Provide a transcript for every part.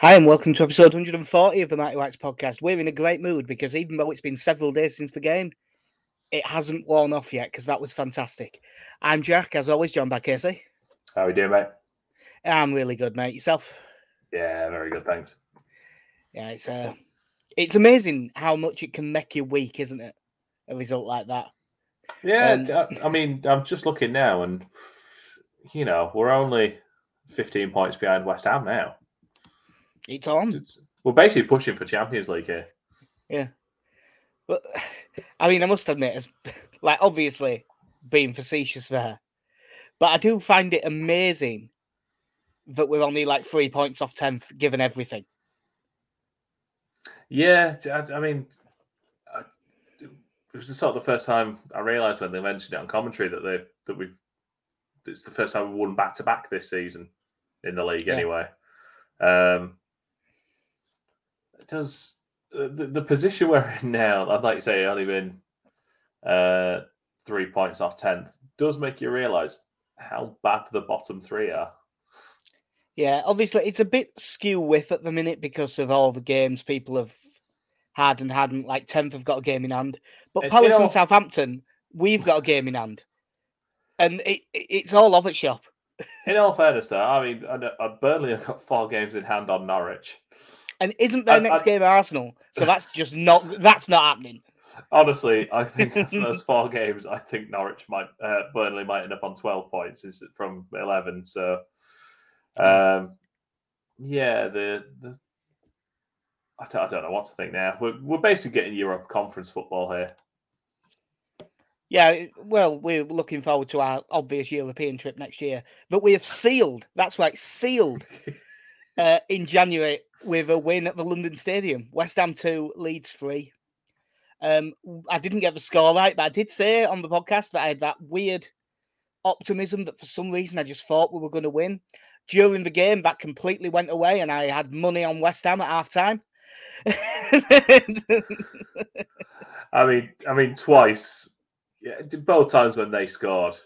Hi, and welcome to episode 140 of the Mighty Whites podcast. We're in a great mood because even though it's been several days since the game, it hasn't worn off yet because that was fantastic. I'm Jack, as always, John by Casey. How are we doing, mate? I'm really good, mate. Yourself? Yeah, very good, thanks. Yeah, it's uh, it's amazing how much it can make you weak, isn't it? A result like that. Yeah, Um, I, I mean, I'm just looking now, and you know, we're only 15 points behind West Ham now. It's on. It's- we're basically pushing for Champions League here. Yeah. But I mean, I must admit, as like obviously being facetious there, but I do find it amazing that we're only like three points off tenth, given everything. Yeah, I mean, I, it was the sort of the first time I realised when they mentioned it on commentary that they that we've it's the first time we've won back to back this season in the league. Yeah. Anyway, um, does the, the the position we're in now? I'd like to say only been uh, three points off tenth. Does make you realise how bad the bottom three are. Yeah, obviously it's a bit skew with at the minute because of all the games people have had and hadn't. Like tenth have got a game in hand, but Palace you know- and Southampton, we've got a game in hand, and it, it- it's all over shop. In all fairness, though, I mean, I know- uh, Burnley have got four games in hand on Norwich. And isn't their I- next I- game Arsenal? So that's just not that's not happening. Honestly, I think after those four games, I think Norwich might, uh, Burnley might end up on twelve points is from eleven. So, um, yeah, the the I don't, I don't know what to think now. We're we're basically getting Europe conference football here. Yeah, well, we're looking forward to our obvious European trip next year that we have sealed. That's right, sealed uh, in January with a win at the London Stadium. West Ham 2, Leeds 3. Um, I didn't get the score right, but I did say on the podcast that I had that weird optimism that for some reason I just thought we were going to win. During the game, that completely went away, and I had money on West Ham at half time. I mean, I mean, twice, yeah, both times when they scored,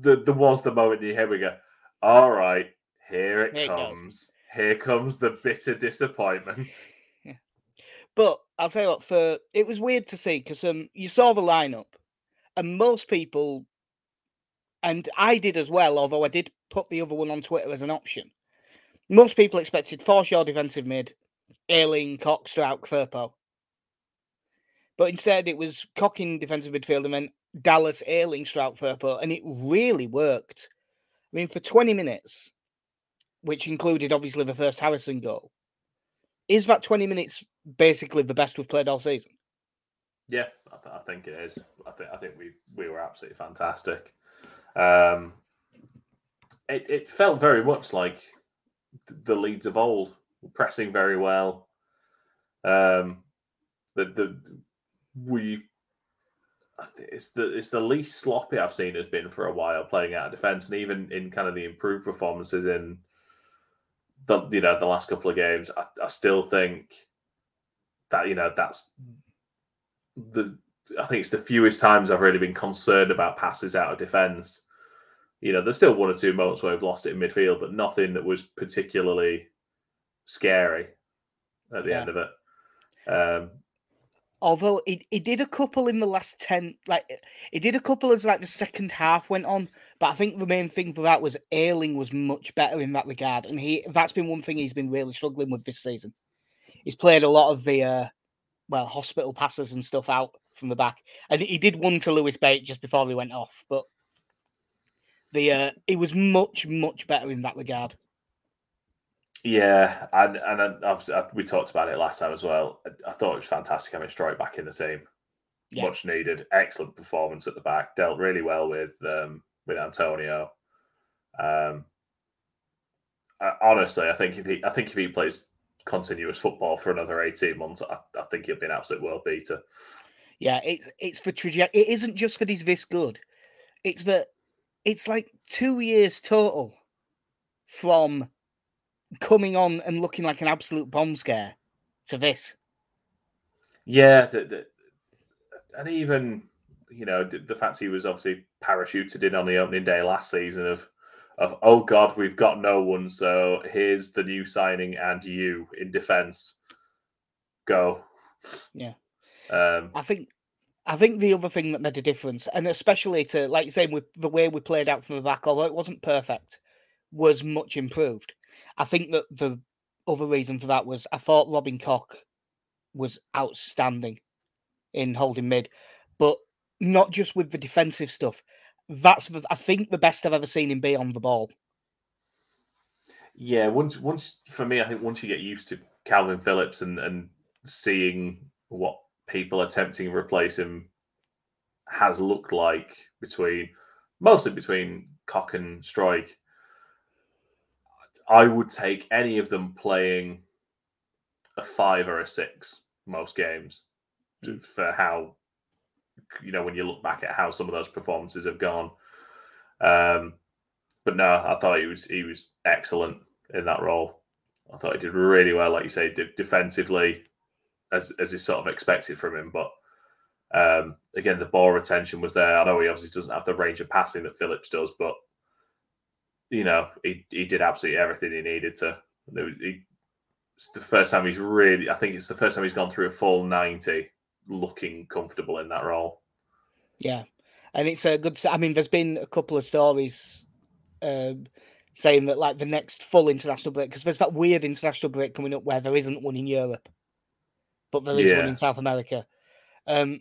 the there was the moment you hear we go, all right, here it Here it comes, here comes the bitter disappointment. But I'll tell you what, for it was weird to see because um, you saw the lineup, and most people, and I did as well, although I did put the other one on Twitter as an option. Most people expected Forshaw defensive mid, Ayling, Koch, Struijk, Firpo. But instead, it was Cocking defensive midfield and then Dallas, Ayling, Struijk, Firpo, and it really worked. I mean, for 20 minutes, which included obviously the first Harrison goal, is that 20 minutes basically the best we've played all season? Yeah, I, th- I think it is. I think I think we we were absolutely fantastic. Um, it it felt very much like th- the Leeds of old, pressing very well. Um, the the we. It's the it's the least sloppy I've seen has been for a while playing out of defence, and even in kind of the improved performances in the you know the last couple of games, I, I still think that you know that's the I think it's the fewest times I've really been concerned about passes out of defence. You know, there's still one or two moments where we've lost it in midfield, but nothing that was particularly scary at the Yeah. end of it. Um, Although he, he did a couple in the last 10, like he did a couple as like the second half went on. But I think the main thing for that was Ayling was much better in that regard. And he that's been one thing he's been really struggling with this season. He's played a lot of the uh well, hospital passes and stuff out from the back. And he did one to Lewis Bate just before he went off, but the uh was much, much better in that regard. Yeah, and and I- obviously I- we talked about it last time as well. I, I thought it was fantastic having Stroy back in the team. Yeah. Much needed, excellent performance at the back. Dealt really well with um, with Antonio. Um, I, honestly, I think if he, I think if he plays continuous football for another eighteen months, I, I think he'll be an absolute world beater. Yeah, it's it's for trajectory. It isn't just that he's this good. It's that it's like two years total from coming on and looking like an absolute bomb scare to this. Yeah, the, the, and even you know the, the fact he was obviously parachuted in on the opening day last season of of oh god, we've got no one, so here's the new signing and you in defence. Go. Yeah. Um, I think I think the other thing that made a difference, and especially to like you saying with the way we played out from the back, although it wasn't perfect, was much improved. I think that the other reason for that was I thought Robin Koch was outstanding in holding mid, but not just with the defensive stuff. That's the, I think the best I've ever seen him be on the ball. Yeah, once once for me, I think once you get used to Calvin Phillips and and seeing what people attempting to replace him has looked like between mostly between Koch and Struijk, I would take any of them playing a five or a six most games for how you know when you look back at how some of those performances have gone. Um, but no, I thought he was he was excellent in that role. I thought he did really well, like you say, de- defensively, as as is sort of expected from him. But um, again, the ball retention was there. I know he obviously doesn't have the range of passing that Phillips does, but you know he he did absolutely everything he needed to. He, it's the first time he's really. I think it's the first time he's gone through a full ninety, looking comfortable in that role. Yeah, and it's a good. I mean, there's been a couple of stories um, saying that like the next full international break because there's that weird international break coming up where there isn't one in Europe, but there is Yeah. one in South America. Um,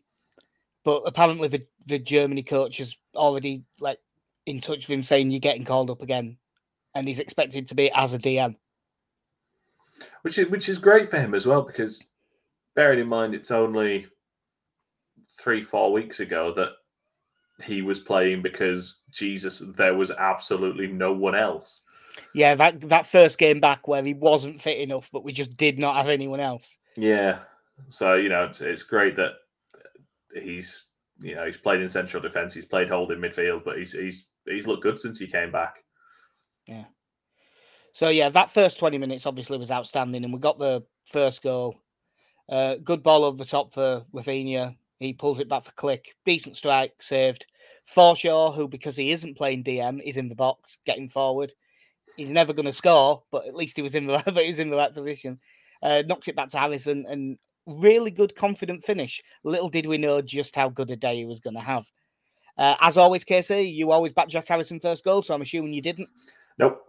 but apparently the the Germany coach has already like in touch with him saying you're getting called up again, and he's expected to be as a DM. which is which is great for him as well because bearing in mind it's only three four weeks ago that he was playing because Jesus there was absolutely no one else. Yeah, that that first game back where he wasn't fit enough, but we just did not have anyone else. Yeah, so you know it's, it's great that he's you know he's played in central defence, he's played holding midfield, but he's he's he's looked good since he came back. Yeah. So yeah, that first twenty minutes obviously was outstanding, and we got the first goal. Uh, good ball over the top for Raphinha. He pulls it back for Klich. Decent strike, saved. Forshaw, who because he isn't playing DM, is in the box, getting forward. He's never going to score, but at least he was in the he was in the right position. Uh, knocks it back to Harrison, and really good, confident finish. Little did we know just how good a day he was going to have. Uh, as always, Casey, you always back Jack Harrison first goal, so I'm assuming you didn't. Nope,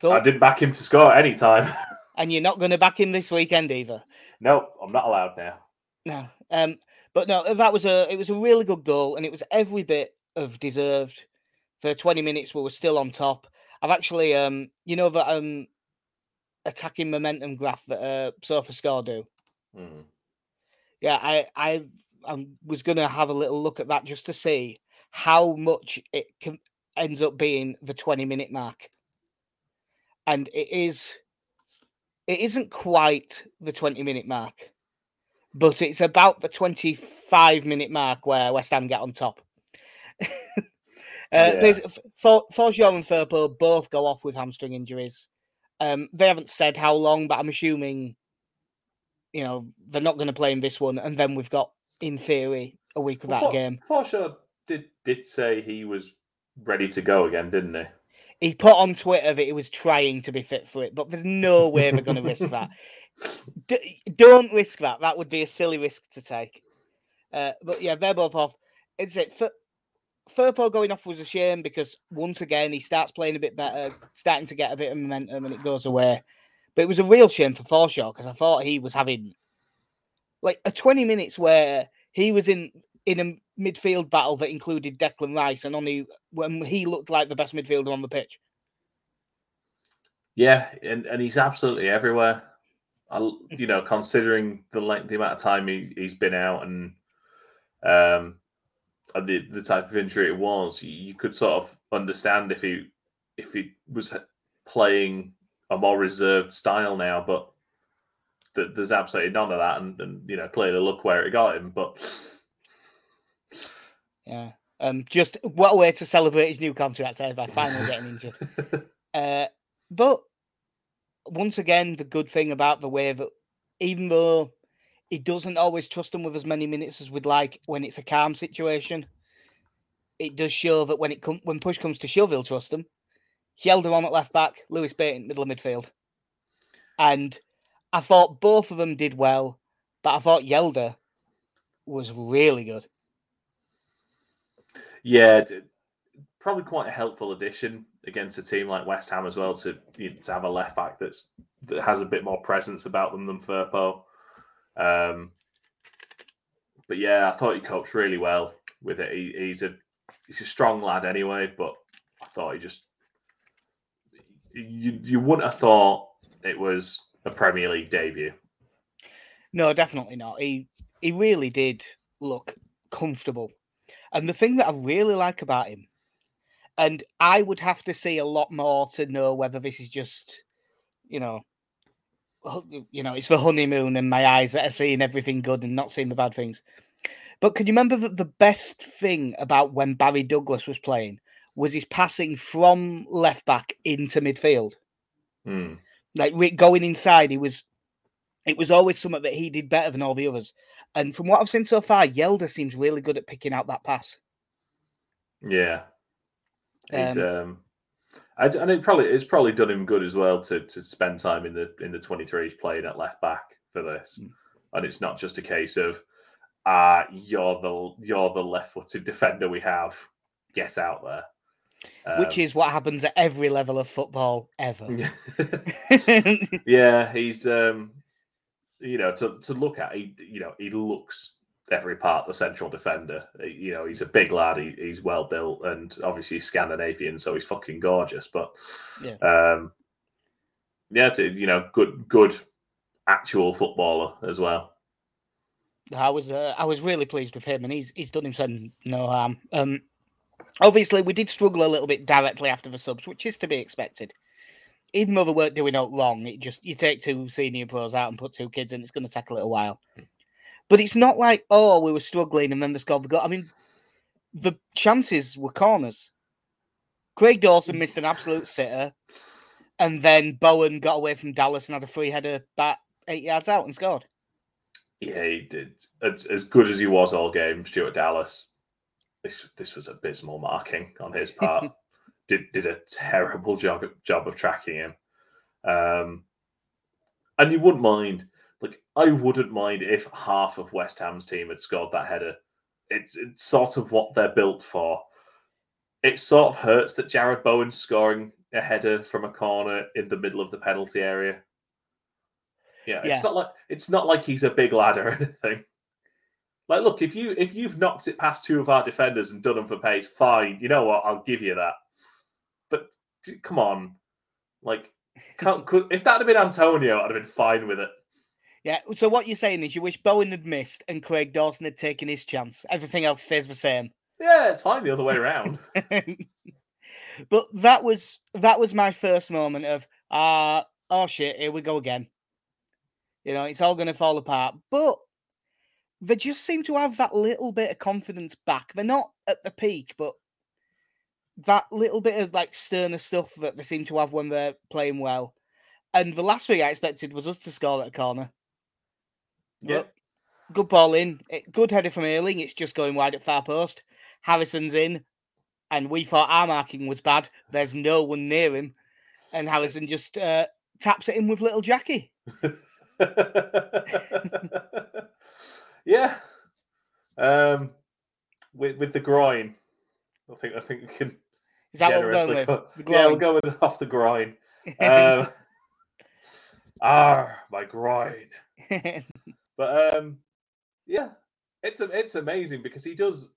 Cool. I didn't back him to score any time. And you're not going to back him this weekend either. nope, I'm not allowed now. No. Um, but no, that was a it was a really good goal, and it was every bit of deserved. For 20 minutes, we were still on top. I've actually, um, you know, that um, attacking momentum graph that uh, SofaScore do. Mhm. Yeah, I I I was gonna have a little look at that just to see how much it can, ends up being the 20 minute mark. And it is it isn't quite the 20 minute mark, but it's about the 25 minute mark where West Ham get on top. uh, there's for Forshaw and Firpo both go off with hamstring injuries. Um, they haven't said how long, but I'm assuming you know they're not going to play in this one, and then we've got, in theory, a week without Well, a game. Forshaw did did say he was ready to go again, didn't he? He put on Twitter that he was trying to be fit for it, but there's no way they're going to risk that. D- don't risk that. That would be a silly risk to take. Uh, but yeah, they're both off. It's it. F- Firpo going off was a shame because once again he starts playing a bit better, starting to get a bit of momentum, and it goes away. But it was a real shame for Forshaw because I thought he was having like a 20 minutes where he was in in a midfield battle that included Declan Rice, and only when he looked like the best midfielder on the pitch. Yeah, and, and he's absolutely everywhere. I, you know, considering the length, the amount of time he, he's been out, and um, and the the type of injury it was, you, you could sort of understand if he if he was playing a more reserved style now, but th- there's absolutely none of that, and, and you know, clearly look where it got him. But Yeah. Um, just what a way to celebrate his new contract eh, by finally getting injured. Uh, but once again, the good thing about the way that even though he doesn't always trust him with as many minutes as we'd like when it's a calm situation, it does show that when it com- when push comes to shove, he'll trust him. Hjelde on at left back, Lewis Bate middle of midfield. And I thought both of them did well, but I thought Hjelde was really good. Yeah, probably quite a helpful addition against a team like West Ham as well to you know, to have a left back that's that has a bit more presence about them than Firpo. Um, but yeah, I thought he coped really well with it. He, he's a he's a strong lad anyway, but I thought he just you you wouldn't have thought it was a Premier League debut. No, definitely not. He he really did look comfortable. And the thing that I really like about him, and I would have to see a lot more to know whether this is just, you know, you know, it's the honeymoon and my eyes that are seeing everything good and not seeing the bad things. But can you remember that the best thing about when Barry Douglas was playing was his passing from left back into midfield? Hmm. Like going inside, he was. It was always something that he did better than all the others. And from what I've seen so far, Hjelde seems really good at picking out that pass. Yeah, he's um, um and it probably it's probably done him good as well to to spend time in the in the twenty threes playing at left back for this, mm. and it's not just a case of ah uh, you're the you're the left footed defender we have, get out there. Um, Which is what happens at every level of football ever. yeah, he's um, you know to to look at he you know he looks every part the central defender. You know, he's a big lad. He, he's well built, and obviously Scandinavian, so he's fucking gorgeous. But yeah, um, yeah, to, you know, good, good actual footballer as well. I was, uh, I was really pleased with him, and he's he's done himself no harm. Um, obviously, we did struggle a little bit directly after the subs, which is to be expected. Even though they weren't doing out long, it just you take two senior pros out and put two kids in, it's going to take a little while. But it's not like, oh, we were struggling and then they scored the goal. I mean, the chances were corners. Craig Dawson missed an absolute sitter, and then Bowen got away from Dallas and had a free header back eight yards out and scored. Yeah, he did. As, as good as he was all game, Stuart Dallas, this, this was abysmal marking on his part. did did a terrible job job of tracking him. Um, and you wouldn't mind like I wouldn't mind if half of West Ham's team had scored that header. It's it's sort of what they're built for. It sort of hurts that Jarrod Bowen's scoring a header from a corner in the middle of the penalty area. Yeah, yeah, it's not like it's not like he's a big lad or anything. Like, look, if you if you've knocked it past two of our defenders and done them for pace, fine. You know what? I'll give you that. But come on, like, could, if that had been Antonio, I'd have been fine with it. Yeah. So what you're saying is you wish Bowen had missed and Craig Dawson had taken his chance. Everything else stays the same. Yeah, it's fine the other way around. but that was that was my first moment of ah uh, oh shit, here we go again. You know, it's all gonna fall apart. But they just seem to have that little bit of confidence back. They're not at the peak, but that little bit of like sterner stuff that they seem to have when they're playing well. And the last thing I expected was us to score at a corner. Yeah. Good ball in. Eh, good header from Ayling. It's just going wide at far post. Harrison's in. And we thought our marking was bad. There's no one near him. And Harrison just uh, taps it in with little Jackie. yeah. Um, with, with the groin. I think I think we can. Is that what we're going with? Yeah, we'll go with off the groin. Um, ah, my groin. But um, yeah, it's it's amazing because he does.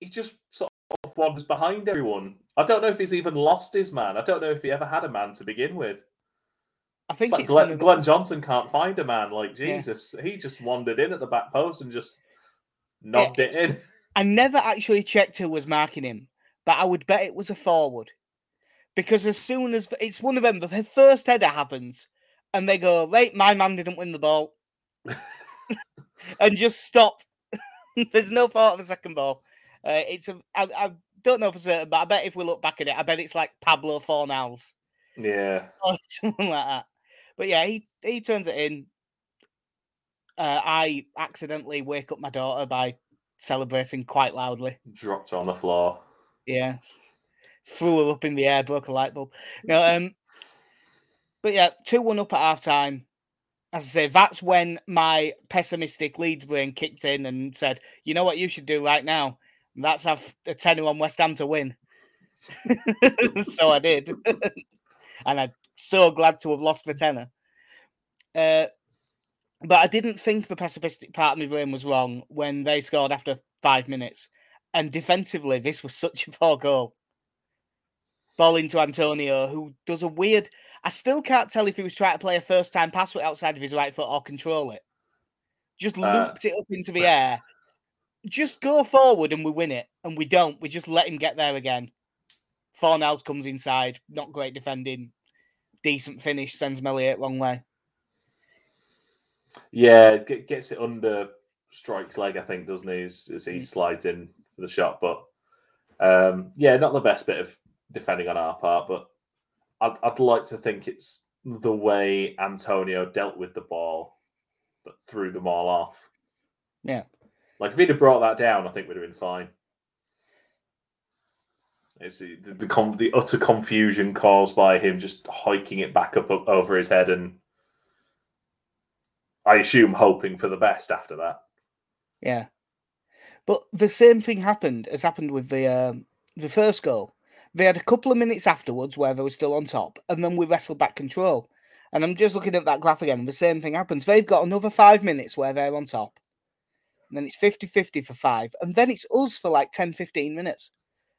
He just sort of wanders behind everyone. I don't know if he's even lost his man. I don't know if he ever had a man to begin with. I think it's, it's like Glenn, Glenn, Johnson can't find a man. Like Jesus, yeah. he just wandered in at the back post and just knocked it, it in. I never actually checked who was marking him, but I would bet it was a forward because as soon as it's one of them, the first header happens, and they go, "Right, my man didn't win the ball." and just stop. There's no thought of a second ball. Uh, it's a. I, I don't know for certain, but I bet if we look back at it, I bet it's like Pablo Fornals. Yeah. Or something like that. But yeah, he he turns it in. Uh, I accidentally wake up my daughter by celebrating quite loudly. Dropped on the floor. Yeah. threw her up in the air, broke a light bulb. No, um, but yeah, two one up at half time. As I say, that's when my pessimistic Leeds brain kicked in and said, "You know what you should do right now? And that's have a tenner on West Ham to win." so I did, and I'm so glad to have lost the tenner. Uh, but I didn't think the pessimistic part of my brain was wrong when they scored after five minutes. And defensively, this was such a poor goal. Ball into Antonio, who does a weird. I still can't tell if he was trying to play a first time pass with outside of his right foot or control it. Just uh, looped uh, it up into the air. Just go forward and we win it. And we don't. We just let him get there again. Fornals comes inside. Not great defending. Decent finish. Sends Meslier wrong way. Yeah, gets it under Struijk's leg, I think, doesn't he? As, he mm. slides in for the shot. But um, yeah, not the best bit of defending on our part, but I'd, I'd like to think it's the way Antonio dealt with the ball that threw them all off. Yeah. Like if he'd have brought that down, I think we'd have been fine. It's the the, the, the utter confusion caused by him just hiking it back up, up over his head and I assume hoping for the best after that. Yeah, but the same thing happened as happened with the um, the first goal. They had a couple of minutes afterwards where they were still on top, and then we wrestled back control. And I'm just looking at that graph again, the same thing happens. They've got another five minutes where they're on top. And then it's 50 50 for five. And then it's us for like 10 15 minutes.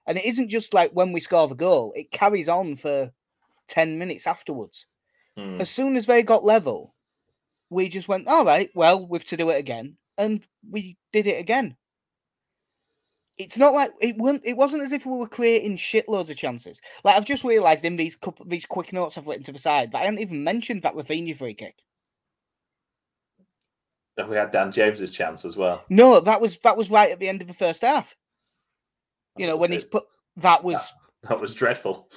And it isn't just like when we score the goal, it carries on for 10 minutes afterwards. Hmm. As soon as they got level, we just went, all right, well, we've to do it again, and we did it again. It's not like it wasn't. It wasn't as if we were creating shitloads of chances. Like I've just realised in these couple, these quick notes I've written to the side that I hadn't even mentioned that Raphinha free kick. Have we had Dan James's chance as well? No, that was that was right at the end of the first half. That you know when he's put that was that, that was dreadful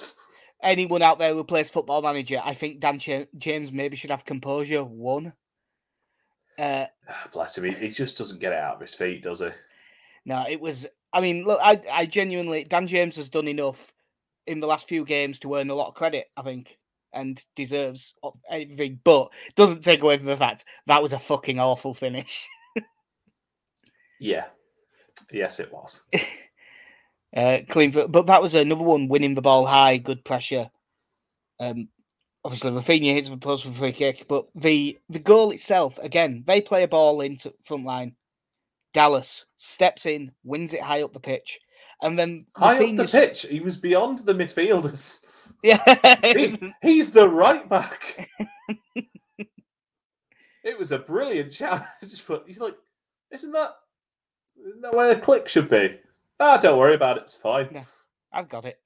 anyone out there who plays football manager, I think Dan James maybe should have composure. One. Uh, ah, Bless him. He, he, just doesn't get it out of his feet, does he? No, it was. I mean, look, I, I genuinely, Dan James has done enough in the last few games to earn a lot of credit, I think, and deserves everything, but doesn't take away from the fact that was a fucking awful finish. yeah. Yes, it was. Uh, clean, for, but that was another one winning the ball high, good pressure. Um, obviously, Raphinha hits the post for free kick, but the the goal itself, again, they play a ball into front line. Dallas steps in, wins it high up the pitch, and then high up the pitch. He was beyond the midfielders. Yeah, he, he's the right back. it was a brilliant challenge, but he's like, isn't that, isn't that where the Klich should be? Ah, don't worry about it. It's fine. Yeah, I've got it.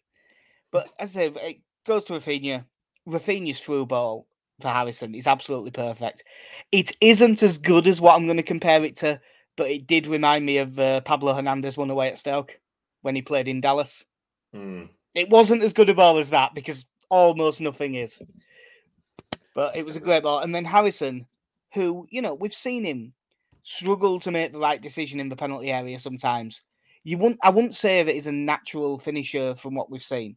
But as I say, it goes to Raphinha. Raphinha's through ball for Harrison is absolutely perfect. It isn't as good as what I'm going to compare it to, but it did remind me of uh, Pablo Hernandez one away at Stoke when he played in Dallas. Hmm. It wasn't as good a ball as that because almost nothing is. But it was a great ball. And then Harrison, who, you know, we've seen him struggle to make the right decision in the penalty area sometimes you wouldn't. I wouldn't say that he's a natural finisher from what we've seen.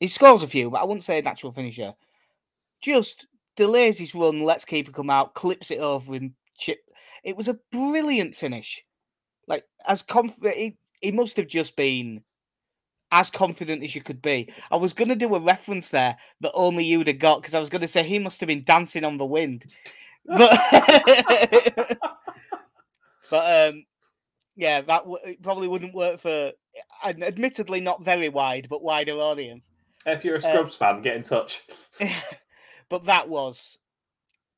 He scores a few, but I wouldn't say a natural finisher. Just delays his run, lets keeper come out, clips it over him, chip. It was a brilliant finish. Like as confident, he, he must have just been as confident as you could be. I was going to do a reference there that only you'd have got because I was going to say he must have been dancing on the wind, but but um, yeah, that w- probably wouldn't work for, admittedly, not very wide, but wider audience. If you're a uh, Scrubs fan, get in touch. but that was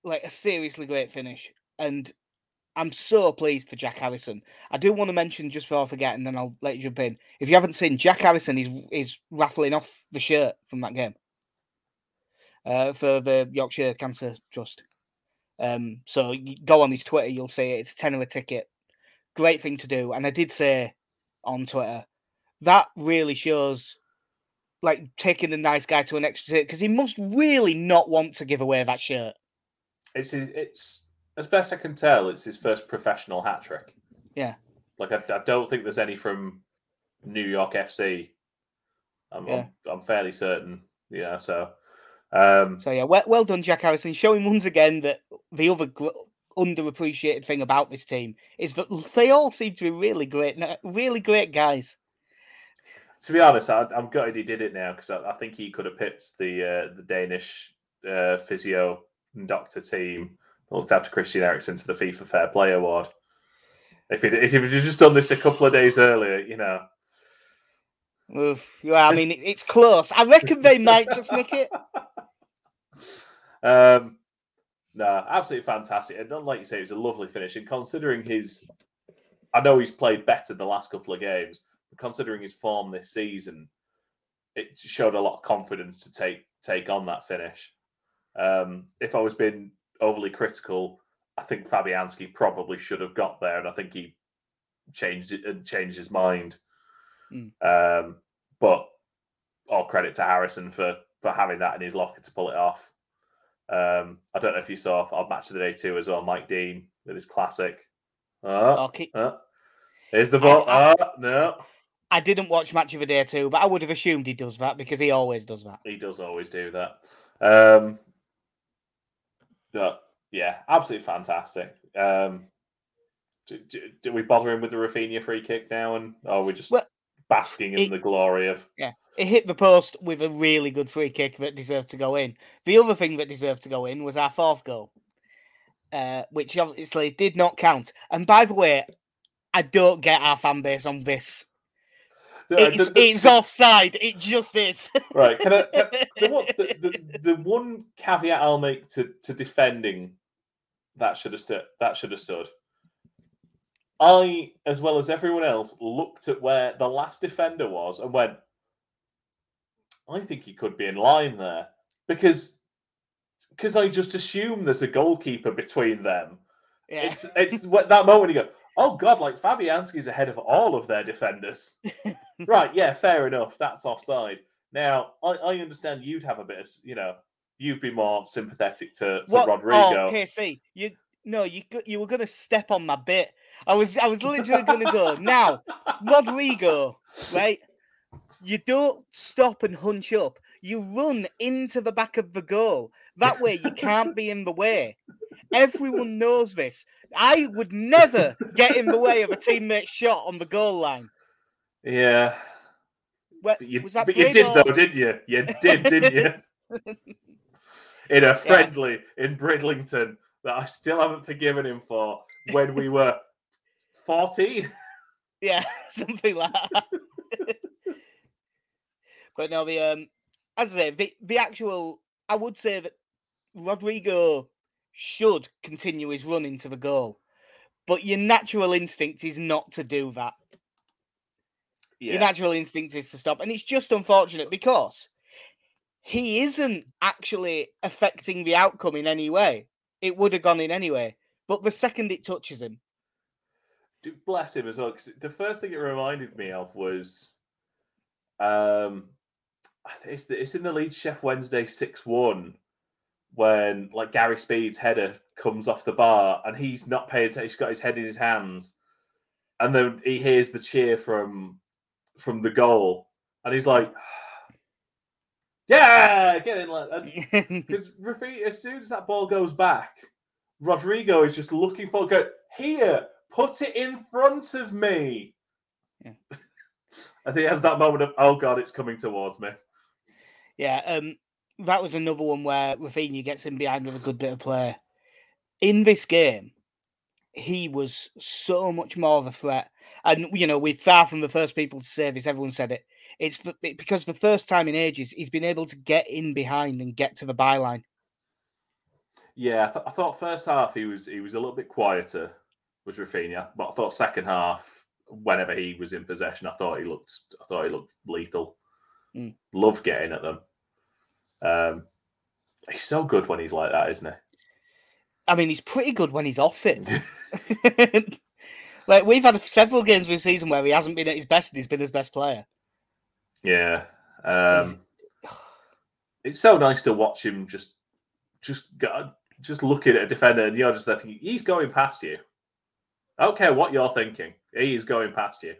like a seriously great finish, and I'm so pleased for Jack Harrison. I do want to mention just before I forget, and then I'll let you jump in. If you haven't seen, Jack Harrison is is raffling off the shirt from that game uh, for the Yorkshire Cancer Trust. Um, so go on his Twitter, you'll see it. It's a tenner a ticket great thing to do. And I did say on Twitter that really shows like taking the nice guy to an extra because he must really not want to give away that shirt. It's it's as best I can tell, it's his first professional hat trick. Yeah, like I, I don't think there's any from New York FC I'm, Yeah. I'm, I'm fairly certain. Yeah, so um, So yeah, well, well done, Jack Harrison, showing once again that the other gr- underappreciated thing about this team is that they all seem to be really great, really great guys. to be honest, I, I'm gutted he did it now because I, I think he could have pipped the uh, the Danish uh, physio and doctor team looked after Christian Eriksen to the FIFA Fair Play Award. If he'd, if he'd just done this a couple of days earlier, you know, Oof. Yeah, I mean it's close. I reckon they might just nick it. um, no, absolutely fantastic. And don't like you say, it was a lovely finish. And considering his, I know he's played better the last couple of games, but considering his form this season, it showed a lot of confidence to take take on that finish. Um, if I was being overly critical, I think Fabianski probably should have got there, and I think he changed it and changed his mind. Mm. Um, but all credit to Harrison for for having that in his locker to pull it off. Um, I don't know if you saw our match of the day too as well. Mike Dean with his classic. Oh, Okay. oh. Here's the ball. I- Oh, no, I didn't watch match of the day too, but I would have assumed he does that because he always does that. he does always do that. Um, but yeah, absolutely fantastic. Um, do, do, do we bother him with the Raphinha free kick now, and are we just Well, basking in it- the glory of? Yeah, it hit the post with a really good free kick that deserved to go in. The other thing that deserved to go in was our fourth goal, uh, which obviously did not count. And by the way, I don't get our fan base on this. Uh, the- It's, the- it's offside. It just is. Right. Can I? Can, the, one, the, one caveat I'll make to, to defending that should have stood. That should have stood. I, as well as everyone else, looked at where the last defender was and went. I think he could be in line there because because I just assume there's a goalkeeper between them. Yeah. It's it's what- that moment you go, oh god, like Fabianski's ahead of all of their defenders. right, yeah, fair enough. That's offside. Now I, I understand you'd have a bit of you know you'd be more sympathetic to, to What- Rodrigo. Oh, KC, you no, you you were gonna step on my bit. I was I was literally gonna go now. Rodrigo, right? You don't stop and hunch up. You run into the back of the goal. That way, you can't be in the way. Everyone knows this. I would never get in the way of a teammate's shot on the goal line. Yeah, but you, but you did or- though, didn't you? You did, didn't you? In a friendly in Bridlington that I still haven't forgiven him for when we were fourteen. Yeah, something like that. but no, the um, as I say, the the actual, I would say that Rodrigo should continue his run into the goal, but your natural instinct is not to do that. Your natural instinct is to stop, and it's just unfortunate because he isn't actually affecting the outcome in any way. It would have gone in anyway, but the second it touches him, bless him as well. Because the first thing it reminded me of was, um, it's, the, it's in the lead Sheff Wednesday six one when like Gary Speed's header comes off the bar and he's not paying attention. He's got his head in his hands, and then he hears the cheer from from the goal, and he's like, "Yeah, get in!" Like, because Rafi, as soon as that ball goes back, Rodrigo is just looking for go here, put it in front of me. Yeah. I think he has that moment of oh god, it's coming towards me. Yeah, um, that was another one where Raphinha gets in behind with a good bit of play. In this game, he was so much more of a threat, and you know we're far from the first people to say this. Everyone said it. It's for, because for the first time in ages, he's been able to get in behind and get to the byline. Yeah, I, th- I thought first half he was he was a little bit quieter with Rafinha, but I thought second half, whenever he was in possession, I thought he looked I thought he looked lethal. Mm. Love getting at them. Um, he's so good when he's like that, isn't he? I mean, he's pretty good when he's off it. like we've had several games this season where he hasn't been at his best and he's been his best player. Yeah. Um, it's so nice to watch him just just go, just looking at a defender and you're just thinking, he's going past you. I don't care what you're thinking. He is going past you.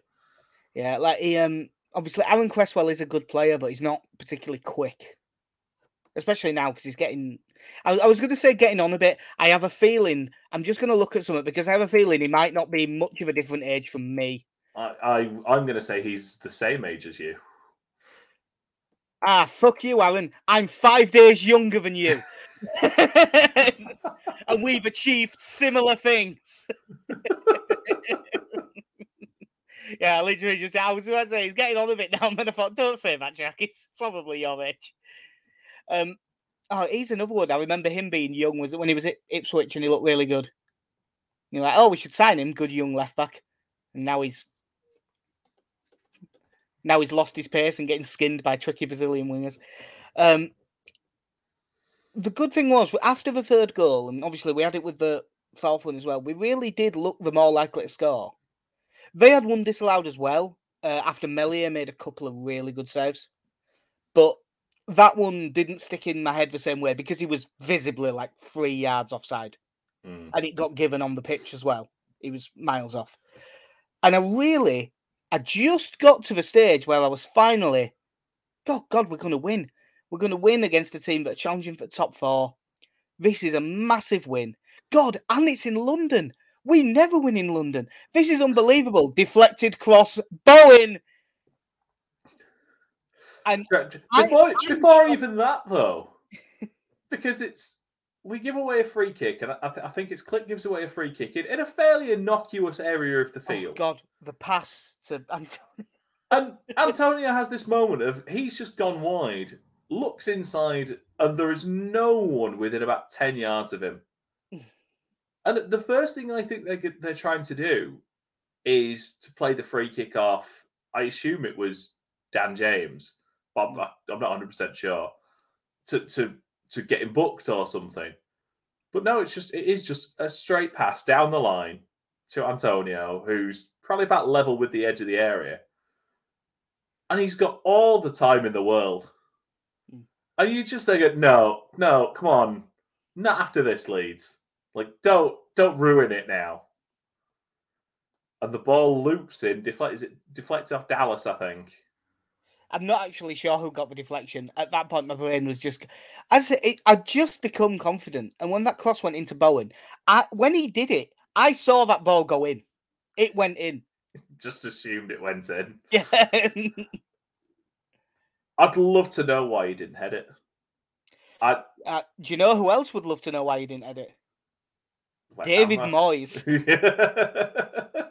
Yeah, like he um obviously Aaron Cresswell is a good player, but he's not particularly quick, especially now because he's getting. I, I was going to say getting on a bit. I have a feeling I'm just going to look at something because I have a feeling he might not be much of a different age from me. I, I I'm going to say he's the same age as you. Ah, fuck you, Alan. I'm five days younger than you. and we've achieved similar things. yeah, literally just I was about to say he's getting on a bit now, but I thought, don't say that, Jack. It's probably your age. Um oh, he's another one. I remember him being young, was it when he was at Ipswich and he looked really good. You're like, oh, we should sign him, good young left back. And now he's now he's lost his pace and getting skinned by tricky Brazilian wingers. Um, the good thing was after the third goal, and obviously we had it with the fourth one as well. We really did look the more likely to score. They had one disallowed as well uh, after Meslier made a couple of really good saves, but that one didn't stick in my head the same way because he was visibly like three yards offside, Mm. and it got given on the pitch as well. He was miles off, and I really, I just got to the stage where I was finally, God, God, we're going to win. We're going to win against a team that are challenging for top four. This is a massive win. God, and it's in London. We never win in London. This is unbelievable. Deflected cross, Bowen. And Before, I'm before even that, though, because it's we give away a free kick, and I, th- I think it's Klich gives away a free kick in, in a fairly innocuous area of the field. oh field. God, the pass to Antonio. And Antonio has this moment of he's just gone wide, looks inside, and there is no one within about 10 yards of him. And the first thing I think they're, they're trying to do is to play the free kick off. I assume it was Dan James, but I'm, I'm not 100% sure. To, to, to get him booked or something. But no, it's just it is just a straight pass down the line to Antonio, who's probably about level with the edge of the area and he's got all the time in the world. Mm. Are you just thinking, no, no, come on, not after this, Leeds. Like, don't don't ruin it now. And the ball loops in, deflect is it deflects off Dallas, I think. I'm not actually sure who got the deflection. At that point, my brain was just, as it, I'd just become confident. And when that cross went into Bowen, I, when he did it, I saw that ball go in. It went in. Just assumed it went in. Yeah. I'd love to know why he didn't head it. I Uh, do you know who else would love to know why he didn't head it? David Moyes.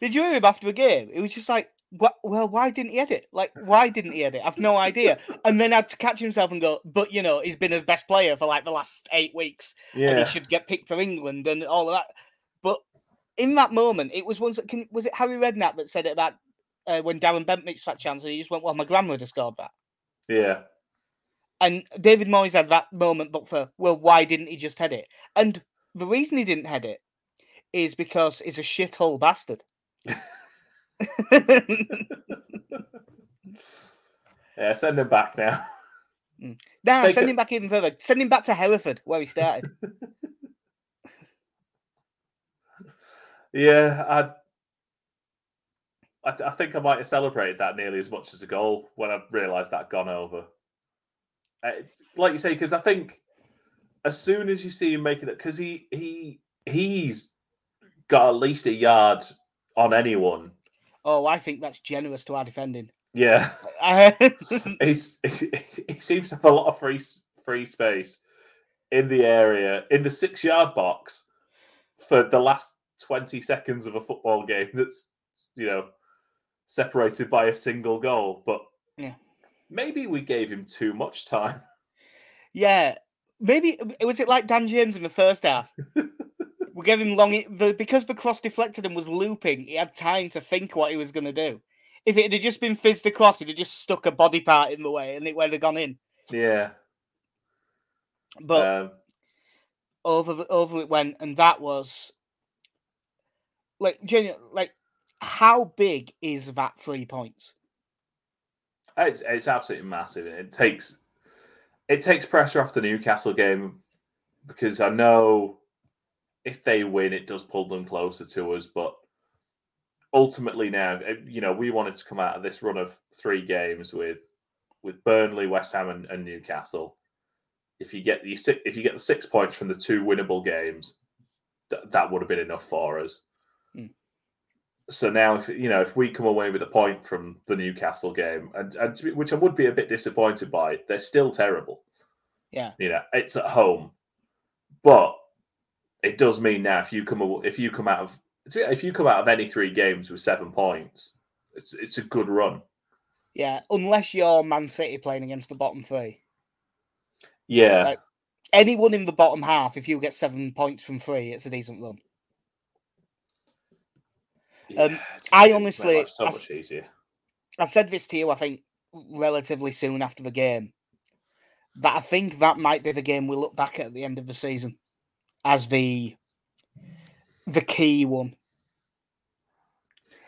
Did you hear him after the game? It was just like? Well, why didn't he edit? Like, why didn't he edit? I've no idea. And then had to catch himself and go, but you know, he's been his best player for like the last eight weeks, and yeah. he should get picked for England and all of that. But in that moment, it was once. Can, was it Harry Redknapp that said it about uh, when Darren Bent missed that chance, and he just went, "Well, my grandma would scored that." Yeah. And David Moyes had that moment, but for well, why didn't he just head it? And the reason he didn't head it is because he's a shithole bastard. Yeah, send him back now. Nah, Take send a- him back even further. Send him back to Hereford, where he started. Yeah, I, I, th- I think I might have celebrated that nearly as much as a goal when I realised that gone over. Uh, like you say, because I think as soon as you see him making it, because he he he's got at least a yard on anyone. Oh, I think that's generous to our defending. Yeah, he's he, he seems to have a lot of free free space in the area in the six yard box for the last 20 seconds of a football game that's you know separated by a single goal but Yeah. maybe we gave him too much time yeah, maybe was it like Dan James in the first half? we gave him long the, because the cross deflected and was looping. He had time to think what he was going to do. If it had just been fizzed across, he'd have just stuck a body part in the way, and it would have gone in. yeah But um, over over it went, and that was like genuine. Like, how big is that three points? it's, it's absolutely massive it takes it takes pressure off the newcastle game because i know if they win it does pull them closer to us but ultimately now, eh, you know, we wanted to come out of this run of three games with with Burnley, West Ham, and, and Newcastle. If you get the if you get the six points from the two winnable games, th- that would have been enough for us. Mm. So now, if you know, if we come away with a point from the Newcastle game, and, and be, which I would be a bit disappointed by, they're still terrible. Yeah, you know, it's at home, but it does mean now if you come if you come out of if you come out of any three games with seven points, it's it's a good run. Yeah, unless you're Man City playing against the bottom three. Yeah. Like, anyone in the bottom half, if you get seven points from three, it's a decent run. yeah um, I honestly- so I much easier. I said this to you, I think, relatively soon after the game. That I think that might be the game we look back at at the end of the season as the the key one.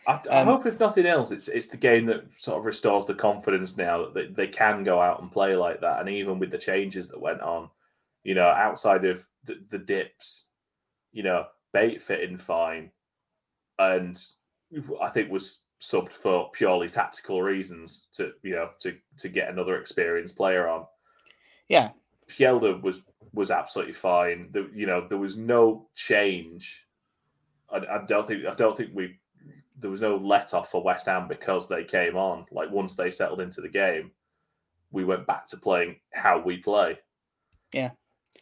I, I um, hope, if nothing else, it's it's the game that sort of restores the confidence now that they, they can go out and play like that, and even with the changes that went on, you know, outside of the, the dips, you know, Bate fitting fine, and I think was subbed for purely tactical reasons to you know to to get another experienced player on. Yeah, Hjelde was was absolutely fine. There, you know, there was no change. I, I don't think I don't think we there was no let off for West Ham because they came on. Like once they settled into the game, we went back to playing how we play. Yeah.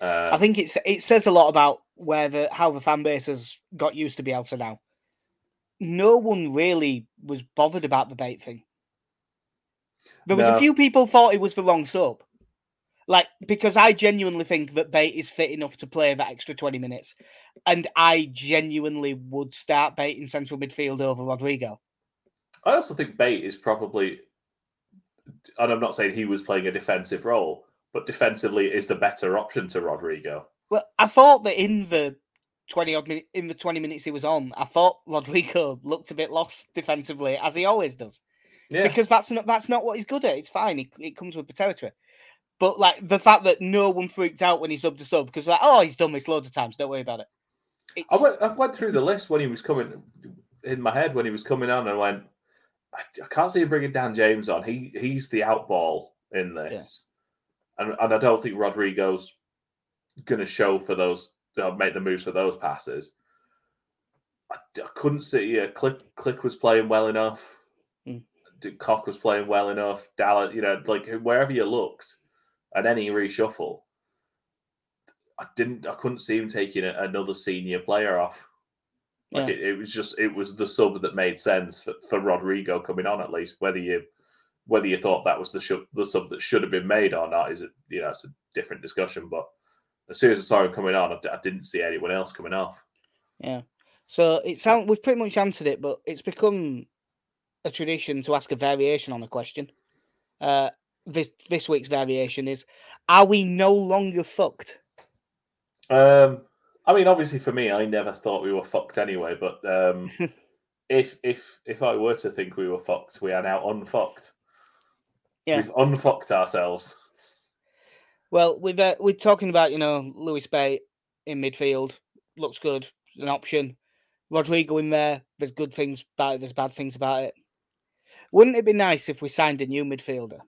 Uh, I think it's it says a lot about where the how the fan base has got used to Bielsa now. No one really was bothered about the Bate thing. There was No. a few people thought it was the wrong sub. Like because I genuinely think that Bate is fit enough to play that extra 20 minutes. And I genuinely would start Bate in central midfield over Rodrigo. I also think Bate is probably, and I'm not saying he was playing a defensive role, but defensively is the better option to Rodrigo. Well, I thought that in the 20 odd minute, in the 20 minutes he was on, I thought Rodrigo looked a bit lost defensively, as he always does. Yeah, because that's not that's not what he's good at. It's fine. It, it comes with the territory. But like the fact that no one freaked out when he subbed to sub because like oh he's done this loads of times. Don't worry about it. It's, I went, I went through the list when he was coming in my head when he was coming on and went, I, I can't see him bringing Dan James on. He he's the outball in this, and and I don't think Rodrigo's going to show for those uh, make the moves for those passes. I, I couldn't see. Yeah, Klich Klich was playing well enough. Mm. Koch was playing well enough. Dallas, you know, like wherever you looked, at any reshuffle, I didn't. I couldn't see him taking a, another senior player off. Like Yeah. it, it was just it was the sub that made sense for, for Rodrigo coming on at least. Whether you whether you thought that was the sh- the sub that should have been made or not is it you know it's a different discussion. But as soon as I saw him coming on, I didn't see anyone else coming off. yeah. So it sound we've pretty much answered it, but it's become a tradition to ask a variation on a question. Uh, this this week's variation is: Are we no longer fucked? Um, I mean, obviously for me, I never thought we were fucked anyway. But um, if if if I were to think we were fucked, we are now unfucked. Yeah. We've unfucked ourselves. Well, we've uh, we're talking about you know Lewis Bate in midfield looks good, an option. Rodrigo in there, there's good things about it, there's bad things about it. Wouldn't it be nice if we signed a new midfielder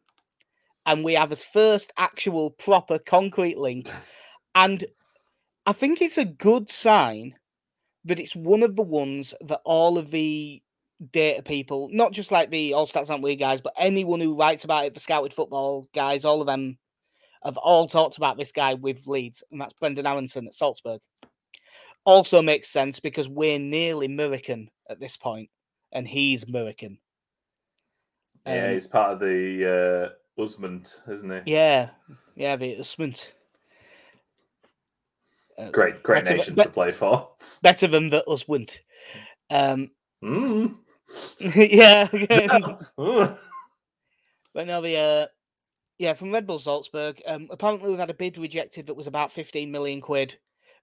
and we have his first actual proper concrete link? And I think it's a good sign that it's one of the ones that all of the data people, not just like the All Stats Aren't We guys, but anyone who writes about it, the Scouted Football guys, all of them have all talked about this guy with Leeds, and that's Brenden Aaronson at Salzburg. Also makes sense because we're nearly American at this point, and he's American. yeah, Um, he's part of the uh, Usment, isn't he? Yeah, yeah, the Usment. Uh, Great, great Better- nation but- to play for. better than the Usment. Um, Mm. yeah, but no, the uh, yeah, from Red Bull Salzburg. Um, apparently, we've had a bid rejected that was about fifteen million quid.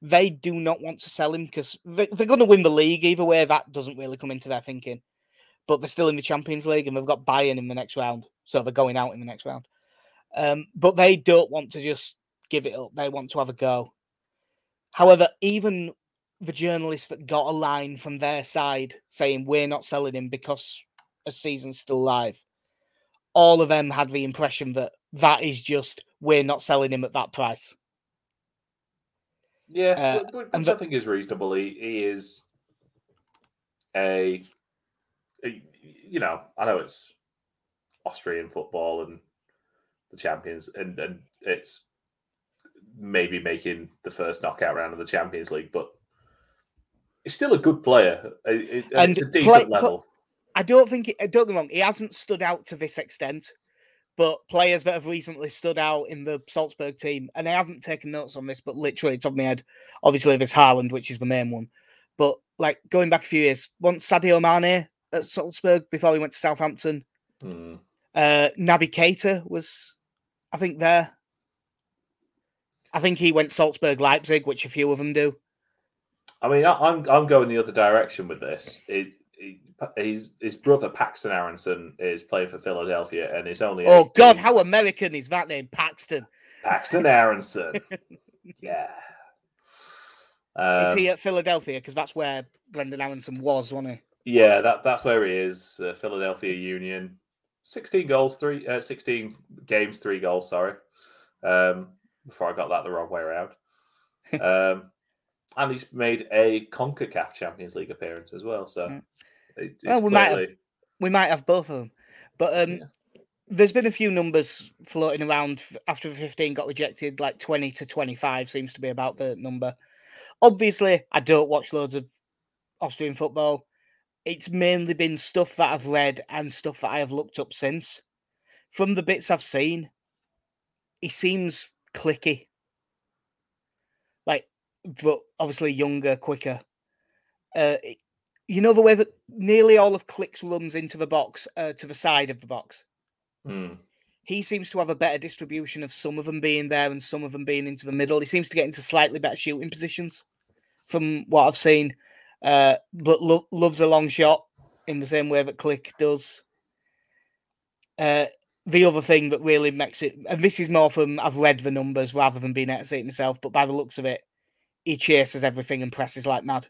They do not want to sell him because they, they're going to win the league either way. That doesn't really come into their thinking. But they're still in the Champions League and they've got Bayern in the next round, so they're going out in the next round. Um, but they don't want to just give it up. They want to have a go. However, even the journalists that got a line from their side saying we're not selling him because a season's still live, all of them had the impression that that is just we're not selling him at that price. Yeah, Uh, wh- wh- which I think is reasonable. He, he is a- you know, I know it's Austrian football and the champions, and and it's maybe making the first knockout round of the Champions League, but he's still a good player. It- it- and it's a decent pl- level. I don't think it, don't get me wrong, he hasn't stood out to this extent, but players that have recently stood out in the Salzburg team, and I haven't taken notes on this, but literally it's on my head. Obviously, there's Haaland, which is the main one, but like going back a few years, once Sadio Mane at Salzburg before he went to Southampton, Hmm. uh, Naby Keita was, I think, there. I think he went Salzburg Leipzig, which a few of them do. I mean, I, I'm I'm going the other direction with this. It, it, his his brother Paxten Aaronson is playing for Philadelphia, and is only Oh God, how American is that name, Paxten? Paxten Aaronson. yeah. Is Um, he at Philadelphia? Because that's where Brenden Aaronson was, wasn't he? Yeah, that that's where he is. Uh, Philadelphia Union, sixteen goals, three, uh, sixteen games, three goals. Sorry, um, before I got that the wrong way around. um, and he's made a Concacaf Champions League appearance as well. So, Mm. it- Well, we might have- We might have both of them, but um, Yeah. there's been a few numbers floating around after the 15 got rejected. Like 20 to 25 seems to be about the number. Obviously, I don't watch loads of Austrian football. It's mainly been stuff that I've read and stuff that I have looked up since. From the bits I've seen, he seems clicky. Like, but obviously younger, quicker. Uh, you know the way that nearly all of Klich's runs into the box uh, to the side of the box. Hmm. He seems to have a better distribution of some of them being there and some of them being into the middle. He seems to get into slightly better shooting positions from what I've seen, uh, but lo- loves a long shot in the same way that Klich does. Uh, the other thing that really makes it, and this is more from I've read the numbers rather than being see it myself, but by the looks of it, he chases everything and presses like mad,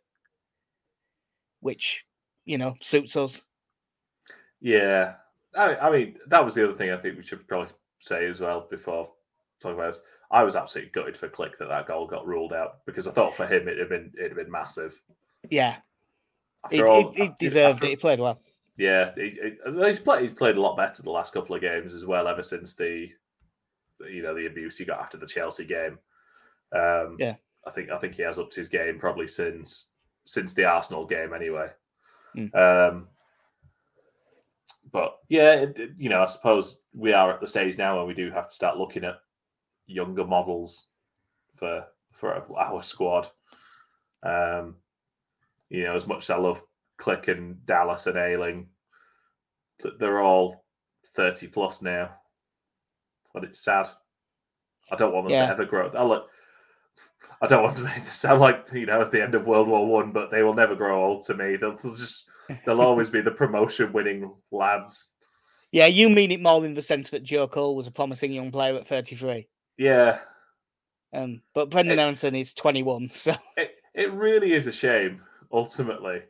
which you know suits us. Yeah, I, I mean that was the other thing I think we should probably say as well before talking about this. I was absolutely gutted for Klich that that goal got ruled out because I thought for him it had been it'd have been massive. Yeah, he, all- he, he deserved after- it. He played well. Yeah, he, he- he's played. He's played a lot better the last couple of games as well. Ever since the, the- you know, the abuse he got after the Chelsea game. Um, Yeah. I think I think he has upped his game probably since since the Arsenal game anyway. Mm. Um, but yeah, it, it- you know, I suppose we are at the stage now where we do have to start looking at younger models for for our squad. Um, you know, as much as I love Klich and Dallas and Ayling, they're all 30 plus now. But it's sad. I don't want them Yeah. to ever grow. I, look, I don't want to make this sound like, you know, at the end of World War One, but they will never grow old to me. They'll, they'll just, they'll always be the promotion winning lads. Yeah, you mean it more in the sense that Joe Cole was a promising young player at 33. Yeah, Um, but Brenden It- Aaronson is 21, so it, it really is a shame, ultimately,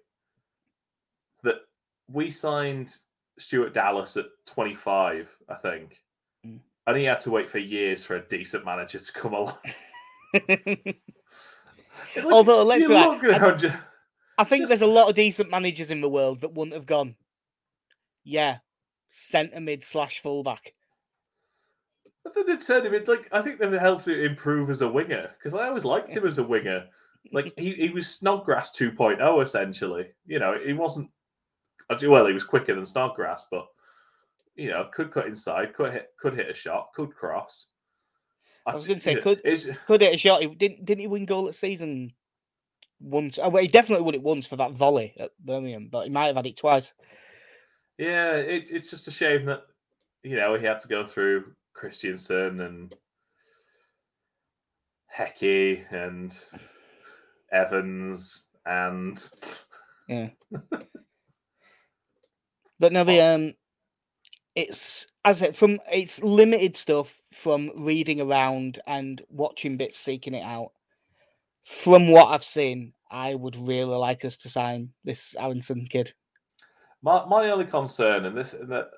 that we signed Stuart Dallas at 25, I think. Mm. And he had to wait for years for a decent manager to come along. Like, Although, let's be at I, I think there's a lot of decent managers in the world that wouldn't have gone. Yeah, centre mid slash fullback. But then it turned him into like I think that helps him improve as a winger because I always liked him as a winger. Like he, he was Snodgrass 2.0 essentially. You know, he wasn't well, he was quicker than Snodgrass, but you know, could cut inside, could hit could hit a shot, could cross. I was gonna say, could- it's, Could hit a shot. He didn't didn't he win goal at season once? Oh, well, he definitely won it once for that volley at Birmingham, but he might have had it twice. yeah, it, it's just a shame that you know he had to go through Christiansen and Hecky and Evans and Yeah. but no, the um, it's as it from it's limited stuff from reading around and watching bits, seeking it out. From what I've seen, I would really like us to sign this Aaronson kid. My my only concern, and this, and that,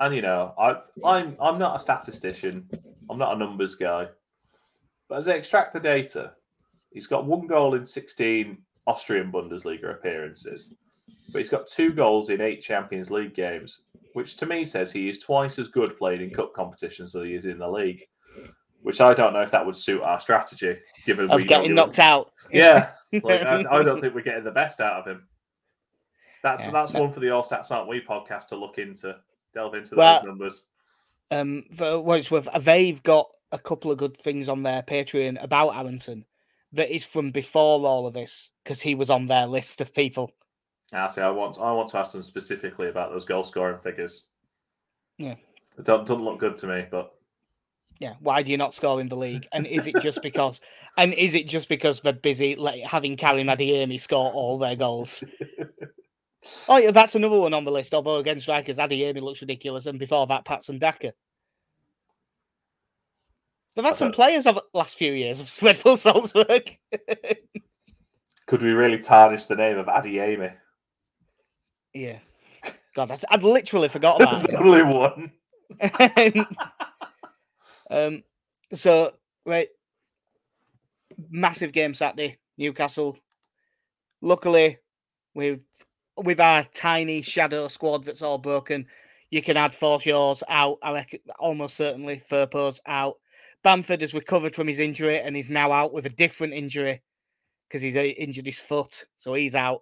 and you know, I I'm I'm not a statistician. I'm not a numbers guy. But as I extract the data, he's got one goal in 16 Austrian Bundesliga appearances, but he's got two goals in eight Champions League games, which to me says he is twice as good playing in cup competitions as he is in the league. Which I don't know if that would suit our strategy, given of getting knocked out. Yeah, like, I, I, don't think we're getting the best out of him. That's Yeah, that's one for the All Stats Aren't We podcast to look into, delve into Well, those numbers. Um, for what it's worth, they've got a couple of good things on their Patreon about Aaronson that is from before all of this because he was on their list of people. Ah, I say I want I want to ask them specifically about those goal scoring figures. Yeah. it don't, doesn't look good to me, but Yeah, why do you not score in the league? And is it just because? and is it just because they're busy like having Karim Adeyemi score all their goals? Oh, yeah, that's another one on the list. Although against strikers, Adeyemi looks ridiculous, and before that, Patson Daka. They've had some players of the last few years of Red Bull Salzburg. could we really tarnish the name of Adeyemi? yeah, God, I'd, I'd literally forgot about There's it. only one. um, so right, massive game Saturday, Newcastle. Luckily, with with our tiny shadow squad that's all broken, you can add Forshaw's out. I reckon almost certainly Firpo's out. Bamford has recovered from his injury and is now out with a different injury because he's uh, injured his foot, so he's out.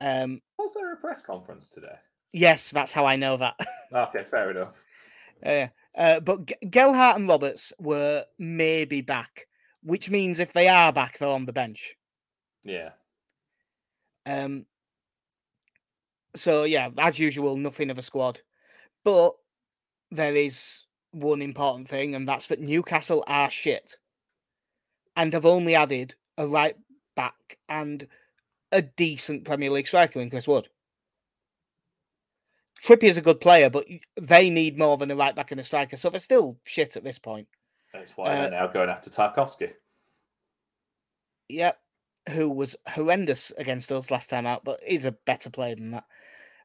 Um, Was there a press conference today? yes, that's how I know that. Okay, fair enough. Uh, uh, but G- Gelhardt and Roberts were maybe back, which means if they are back, they're on the bench. Yeah. Um, so yeah, as usual, nothing of a squad. But there is one important thing, and that's that Newcastle are shit, and have only added a right back and a decent Premier League striker in Chris Wood. Trippier's a good player, but they need more than a right back and a striker, so they're still shit at this point. That's why Uh, they're now going after Tarkowski. Yep, who was horrendous against us last time out, but he's a better player than that.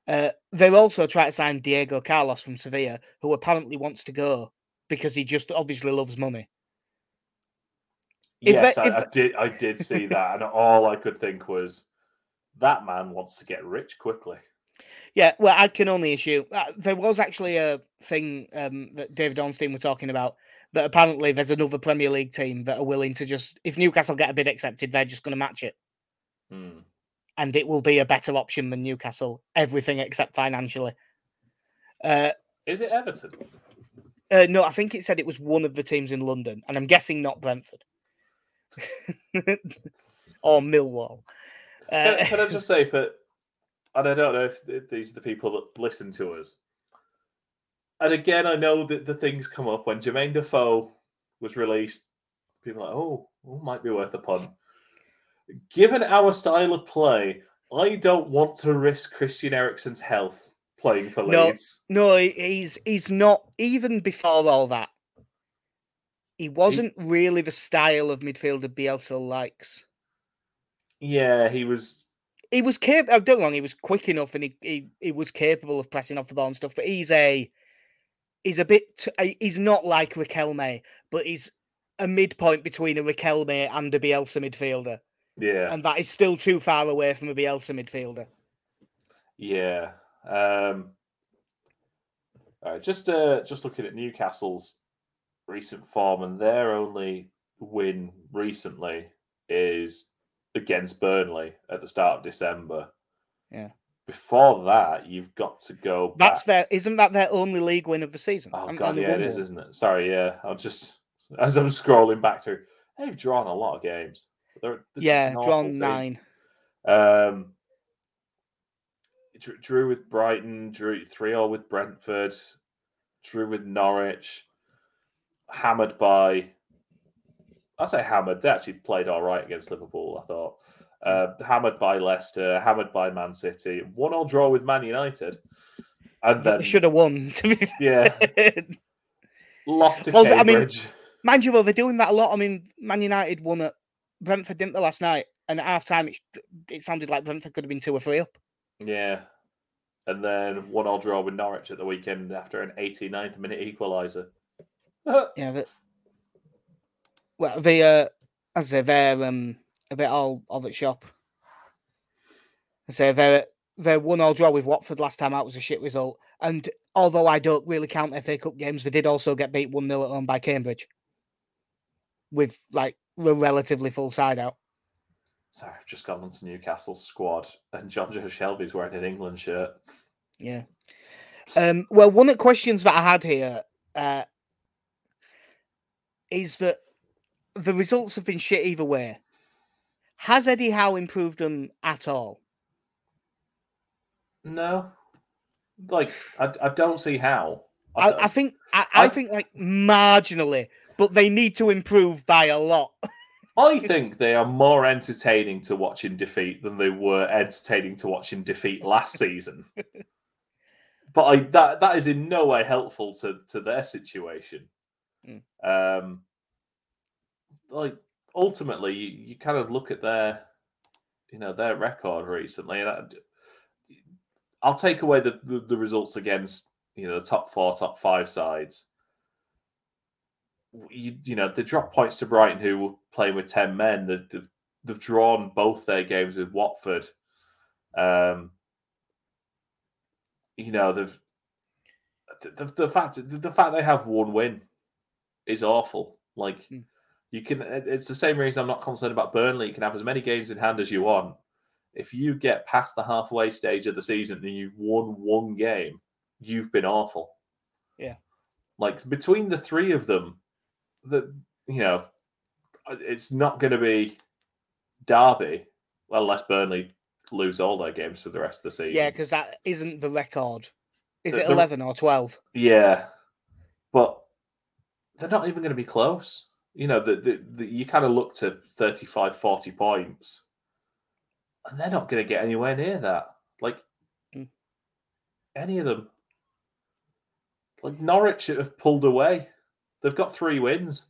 Uh, they're also trying to sign Diego Carlos from Sevilla, who apparently wants to go because he just obviously loves money. if yes, they- I, if- I did. I did see that, and all I could think was, that man wants to get rich quickly. Yeah, well, I can only issue. Uh, there was actually a thing um, that David Ornstein were talking about that apparently there's another Premier League team that are willing to just, if Newcastle get a bid accepted, they're just going to match it. Hmm. And it will be a better option than Newcastle, everything except financially. Uh, Is it Everton? uh, no, I think it said it was one of the teams in London, and I'm guessing not Brentford or Millwall. Can, Uh, can I just say for, and I don't know if these are the people that listen to us. And again, I know that the things come up when Jermaine Defoe was released. People are like, oh, oh, might be worth a pun. Given our style of play, I don't want to risk Christian Eriksen's health playing for Leeds. no, he- he's he's not even before all that. He wasn't really the style of midfielder Bielsa likes. Yeah, he was. He was capable. Oh, don't get wrong, he was quick enough, and he, he he was capable of pressing off the ball and stuff. But he's a he's a bit. t- He's not like Raquel May, but he's a midpoint between a Raquel May and a Bielsa midfielder, Yeah, and that is still too far away from a Bielsa midfielder. yeah. Um, all right, just uh, just looking at Newcastle's recent form, and their only win recently is against Burnley at the start of December. Yeah. Before that, you've got to go. That's back- their isn't that their only league win of the season? Oh god, yeah, it is, isn't it? Sorry, yeah. I'll just as I'm scrolling back through, they've drawn a lot of games. They're, they're Yeah, drawn nine. Um, drew, drew with Brighton, drew three all with Brentford, drew with Norwich, hammered by. I say hammered. They actually played all right against Liverpool. I thought. Uh, hammered by Leicester, hammered by Man City, one all draw with Man United, and then They should have won. To be yeah, lost to Well, I mean- Cambridge. Mind you, though, they're doing that a lot. I mean, Man United won at Brentford, didn't they, last night? and at half time, it, it sounded like Brentford could have been two or three up. Yeah. And then one all draw with Norwich at the weekend after an 89th minute equaliser. Yeah, but well, the uh, as I say, they're um a bit all of at shop. I say they're their one all draw with Watford last time out was a shit result, and although I don't really count FA Cup games, they did also get beat one 0 at home by Cambridge, with like a relatively full side out. Sorry, I've just gone onto Newcastle's squad, and Jonjo Shelvey's wearing an England shirt. Yeah. Um, well, one of the questions that I had here uh, is that the results have been shit either way. Has Eddie Howe improved them at all? No, like I, I don't see how. I, I, I think I, I, think like marginally, but they need to improve by a lot. I think they are more entertaining to watch in defeat than they were entertaining to watch in defeat last season. but I, that that is in no way helpful to to their situation. Mm. Um, like ultimately, you, you kind of look at their, you know, their record recently, and I, I'll take away the, the, the results against you know the top four, top five sides. You, you know they drop points to Brighton, who were playing with ten men. They've, they've drawn both their games with Watford. Um, you know they've the, the fact the fact they have one win is awful. Like mm. you can, it's the same reason I'm not concerned about Burnley. You can have as many games in hand as you want. If you get past the halfway stage of the season and you've won one game, you've been awful. Yeah. Like between the three of them, that you know, it's not going to be Derby unless Burnley lose all their games for the rest of the season. Yeah, because that isn't the record. Is the, it eleven or twelve? Yeah, but they're not even going to be close. You know, the, the, the you kind of look to 35, 40 points, and they're not going to get anywhere near that. Like mm. any of them. Like Norwich have pulled away. They've got three wins.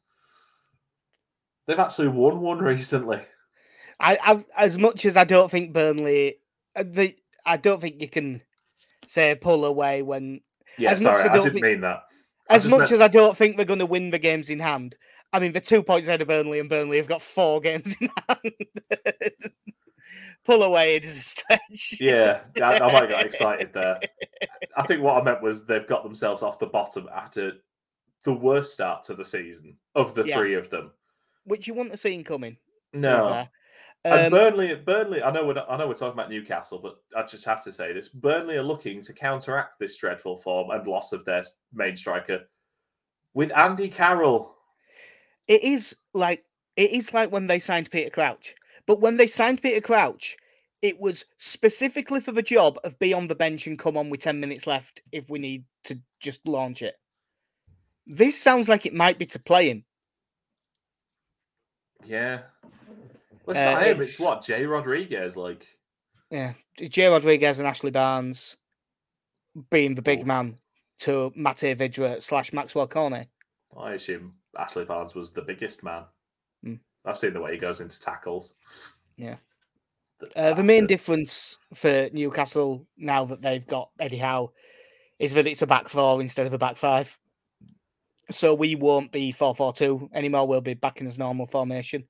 They've actually won one recently. I, I've, as much as I don't think Burnley, uh, the, I don't think you can say pull away when. Yeah, sorry, I, I didn't think, mean that. As much meant... as I don't think they're going to win the games in hand, I mean, the two points ahead of Burnley, and Burnley have got four games in hand. Pull away it is a stretch. Yeah, I, I might get excited there. I think what I meant was they've got themselves off the bottom after the worst start to the season of the yeah. three of them. Which you want to see coming. No. And um, Burnley, Burnley. I know we're I know we're talking about Newcastle, but I just have to say this: Burnley are looking to counteract this dreadful form and loss of their main striker with Andy Carroll. It is like it is like when they signed Peter Crouch, but when they signed Peter Crouch, it was specifically for the job of be on the bench and come on with ten minutes left if we need to just launch it. This sounds like it might be to play him. Yeah, What's uh, it's, it's what Jay Rodriguez like. Yeah, Jay Rodriguez and Ashley Barnes being the big Oof. man to Matej Vydra slash Maxwell Cornet. I assume Ashley Barnes was the biggest man. Mm. I've seen the way he goes into tackles. Yeah. Uh, the main difference for Newcastle now that they've got Eddie Howe is that it's a back four instead of a back five. So we won't be 4 4 2 anymore. We'll be back in his normal formation.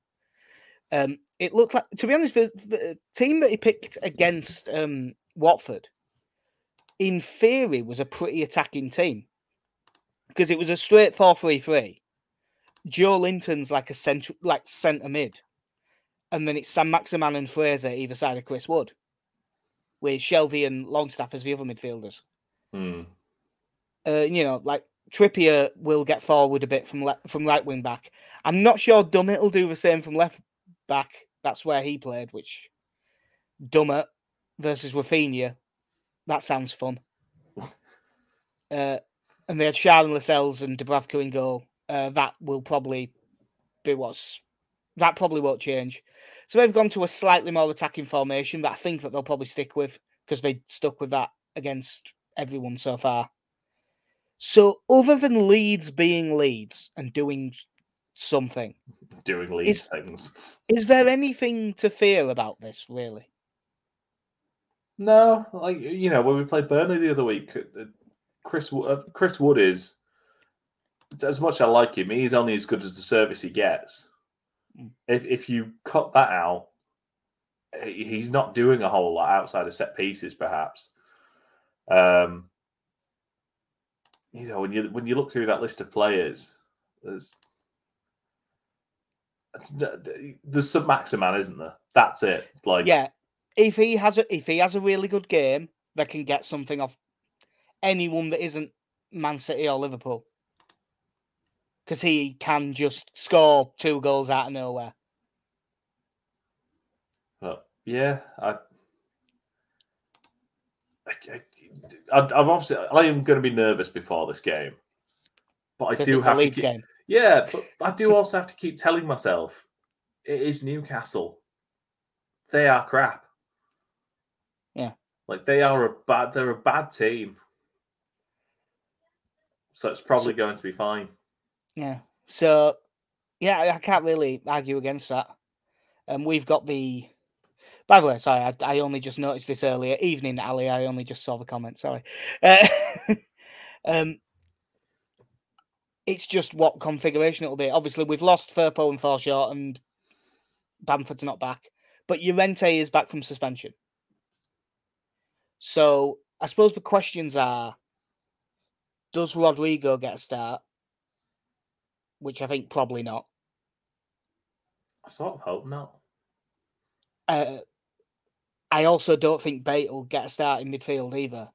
Um, it looked like, to be honest, the, the team that he picked against um, Watford, in theory, was a pretty attacking team because it was a straight 4 3 3. Joelinton's like a central, like centre mid, and then it's Saint-Maximin and Fraser either side of Chris Wood, with Shelvey and Longstaff as the other midfielders. Hmm. Uh, you know, like Trippier will get forward a bit from le- from right wing back. I'm not sure Dummett will do the same from left back. That's where he played, which Dummett versus Raphinha. That sounds fun. Uh, and they had Sharon Lascelles and Dubravka in goal. Uh, that will probably be what's that probably won't change. So they've gone to a slightly more attacking formation that I think that they'll probably stick with because they stuck with that against everyone so far. So other than Leeds being Leeds and doing something. Doing Leeds things. Is there anything to fear about this, really? No, like you know, when we played Burnley the other week, Chris uh, Chris Wood is as much as I like him, he's only as good as the service he gets. Mm. If if you cut that out, he's not doing a whole lot outside of set pieces, perhaps. Um, you know, when you when you look through that list of players, there's there's Saint-Maximin, isn't there? That's it. Like, yeah, if he has a if he has a really good game, they can get something off anyone that isn't Man City or Liverpool because he can just score two goals out of nowhere. Well, yeah, I, I, I've obviously I am going to be nervous before this game, but I do have to. Keep, game. Yeah, but I do also have to keep telling myself it is Newcastle. They are crap. Yeah, like they are a bad. They're a bad team, so it's probably so, going to be fine. Yeah. So, yeah, I can't really argue against that. And um, we've got the. By the way, sorry, I, I, only just noticed this earlier. Evening, Ali. I only just saw the comment. Sorry. Uh, um, it's just what configuration it'll be. Obviously, we've lost Firpo and Forshaw, and Bamford's not back, but Llorente is back from suspension. So I suppose the questions are: Does Rodrigo get a start? which I think probably not. I sort of hope not. Uh, I also don't think Bate will get a start in midfield either.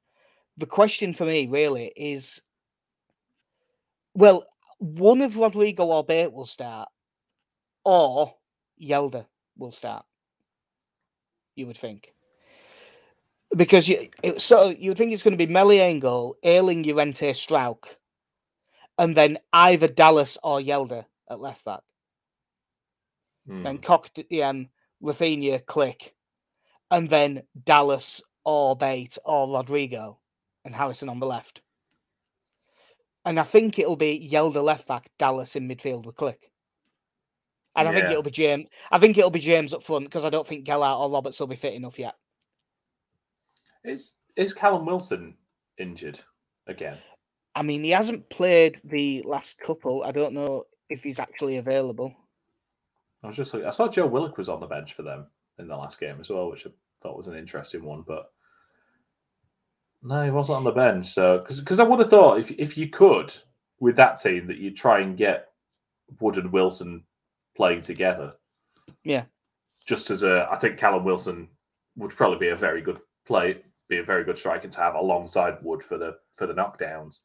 The question for me really is well, one of Rodrigo or Bate will start, or Hjelde will start. You would think. Because you, so you would think it's going to be Meslier in goal, Ayling, Llorente, and then either Dallas or Hjelde at left back. Hmm. Then Koch, um, Raphinha, Klich, and then Dallas or Bate or Rodrigo and Harrison on the left. And I think it'll be Hjelde left back, Dallas in midfield with Klich. And I think it'll be James. I think it'll be James up front because I don't think Gelhardt or Roberts will be fit enough yet. Is is Callum Wilson injured again? I mean, he hasn't played the last couple. I don't know if he's actually available. I was just like, I saw Joe Willock was on the bench for them in the last game as well, which thought was an interesting one. But no, he wasn't on the bench. So because I would have thought if if you could with that team that you'd try and get Wood and Wilson playing together. Yeah. Just as a, I think Callum Wilson would probably be a very good play, be a very good striker to have alongside Wood for the for the knockdowns.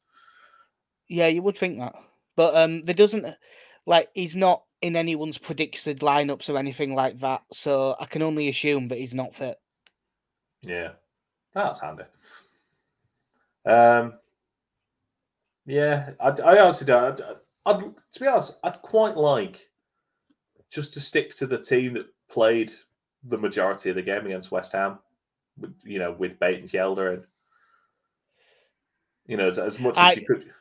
Yeah, you would think that, but um, there doesn't like he's not in anyone's predicted lineups or anything like that. So I can only assume that he's not fit. Yeah, that's handy. Um, yeah, I, I honestly don't. I'd, I'd, to be honest, I'd quite like just to stick to the team that played the majority of the game against West Ham. You know, with Bate and Hjelde and you know as, as much as I, you could.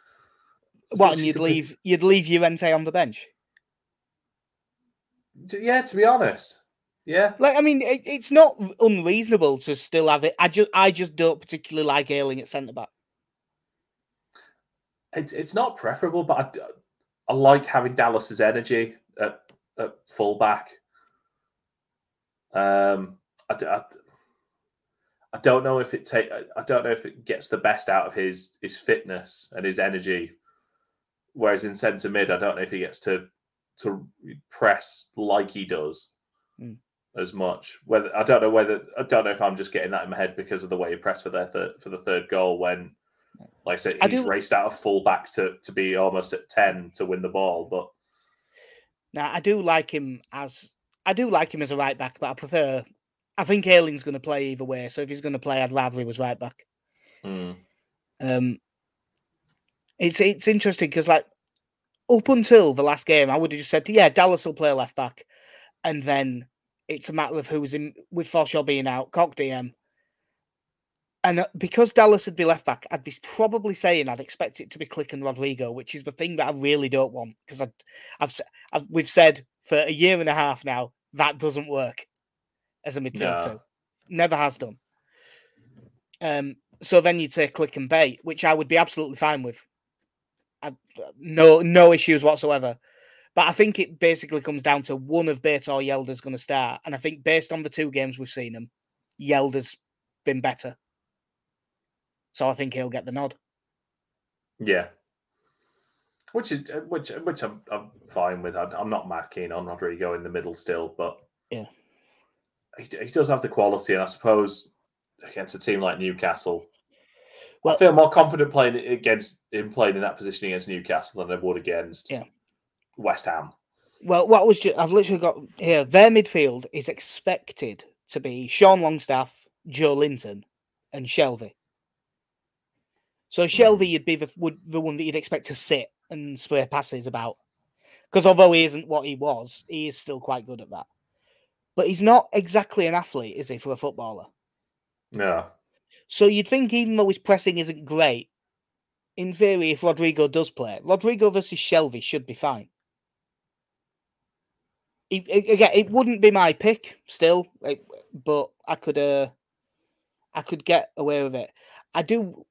What, and you'd leave you'd leave Llorente on the bench? Yeah, to be honest, yeah. Like, I mean, it, it's not unreasonable to still have it. I just, I just don't particularly like Ayling at centre back. It's it's not preferable, but I, I like having Dallas's energy at, at full back. Um, I, I, I don't know if it take. I don't know if it gets the best out of his his fitness and his energy Whereas in centre mid, I don't know if he gets to to press like he does mm. As much. Whether I don't know whether I don't know if I'm just getting that in my head because of the way he pressed for their third, for the third goal when, like I said, he's I raced out of full back to to be almost at ten to win the ball. But now I do like him as I do like him as a right back, but I prefer. I think Ayling's going to play either way. So if he's going to play, I'd rather he was right back. Mm. Um, it's it's interesting because like up until the last game, I would have just said, yeah, Dallas will play left back, and then it's a matter of who's in with Forshaw being out, Koch DM, And uh, because Dallas would be left back, I'd be probably saying I'd expect it to be Klich and Rodrigo, which is the thing that I really don't want because I've, I've, I've we've said for a year and a half now that doesn't work as a midfield No. two, never has done. Um, so then you'd say Klich and Bate, which I would be absolutely fine with. I, no, no issues whatsoever. But I think it basically comes down to one of Bate or Hjelde's going to start, and I think based on the two games we've seen him, Hjelde's been better. So I think he'll get the nod. Yeah. Which is uh, which which I'm, I'm fine with. I'm I'm not mad keen on Rodrigo in the middle still, but Yeah. he, he does have the quality, and I suppose against a team like Newcastle, Well- I feel more confident playing against him playing in that position against Newcastle than I would against Yeah. West Ham. Well, what was ju- I've literally got here? Their midfield is expected to be Sean Longstaff, Joelinton, and Shelvey. So hmm. Shelvey, you'd be the would the one that you'd expect to sit and spray passes about, because although he isn't what he was, he is still quite good at that. But he's not exactly an athlete, is he, for a footballer? No. So you'd think even though his pressing isn't great, in theory, if Rodrigo does play, Rodrigo versus Shelvey should be fine. It, it- again, it wouldn't be my pick still, like, but I could, uh, I could get away with it. I do.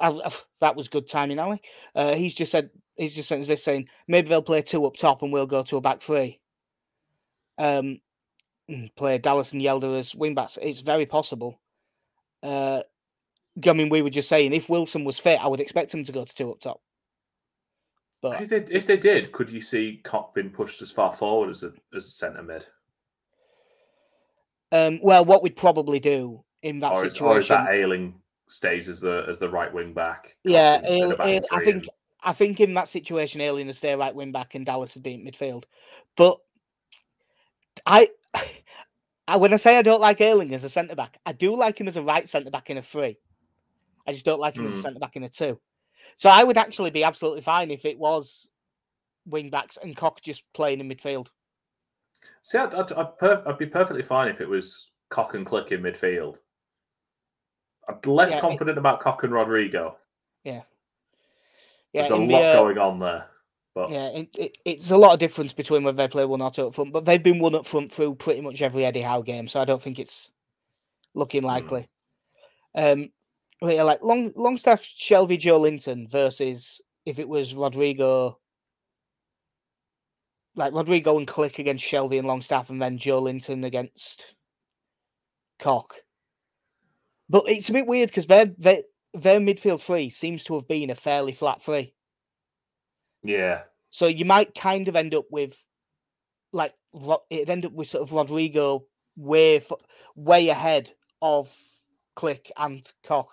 I, I- that was good timing, Ali. Uh, he's just said he's just sent this saying maybe they'll play two up top and we'll go to a back three. Um, play Dallas and Hjelde as wing backs. It's very possible. Uh, I mean, we were just saying if Wilson was fit, I would expect him to go to two up top. But If they, if they did, could you see Koch being pushed as far forward as a as a centre mid, um, well, what we'd probably do in that or is, situation, or is that Ayling stays as the as the right wing back? Yeah, in- in back Ale- I think and- I think in that situation, Ayling would stay right wing back and Dallas would be in midfield. But I, I when I say I don't like Ayling as a centre back, I do like him as a right centre back in a three. I just don't like him as a Hmm. centre back in a two. So I would actually be absolutely fine if it was wing backs and Koch just playing in midfield. See, I'd, I'd, I'd, per- I'd be perfectly fine if it was Koch and Klich in midfield. I'm less Yeah, it- confident about Koch and Rodrigo. Yeah, yeah There's a lot the, uh, going on there. But Yeah, it, it, it's a lot of difference between whether they play one or two up front, but they've been one up front through pretty much every Eddie Howe game, so I don't think it's looking likely. Um, but yeah, like long Longstaff, Shelvey, Joe Linton versus if it was Rodrigo, like Rodrigo and Klich against Shelvey and Longstaff, and then Joelinton against Koch. But it's a bit weird because their their their midfield three seems to have been a fairly flat three. yeah, So you might kind of end up with like it'd end up with sort of Rodrigo way way ahead of Klich and Koch,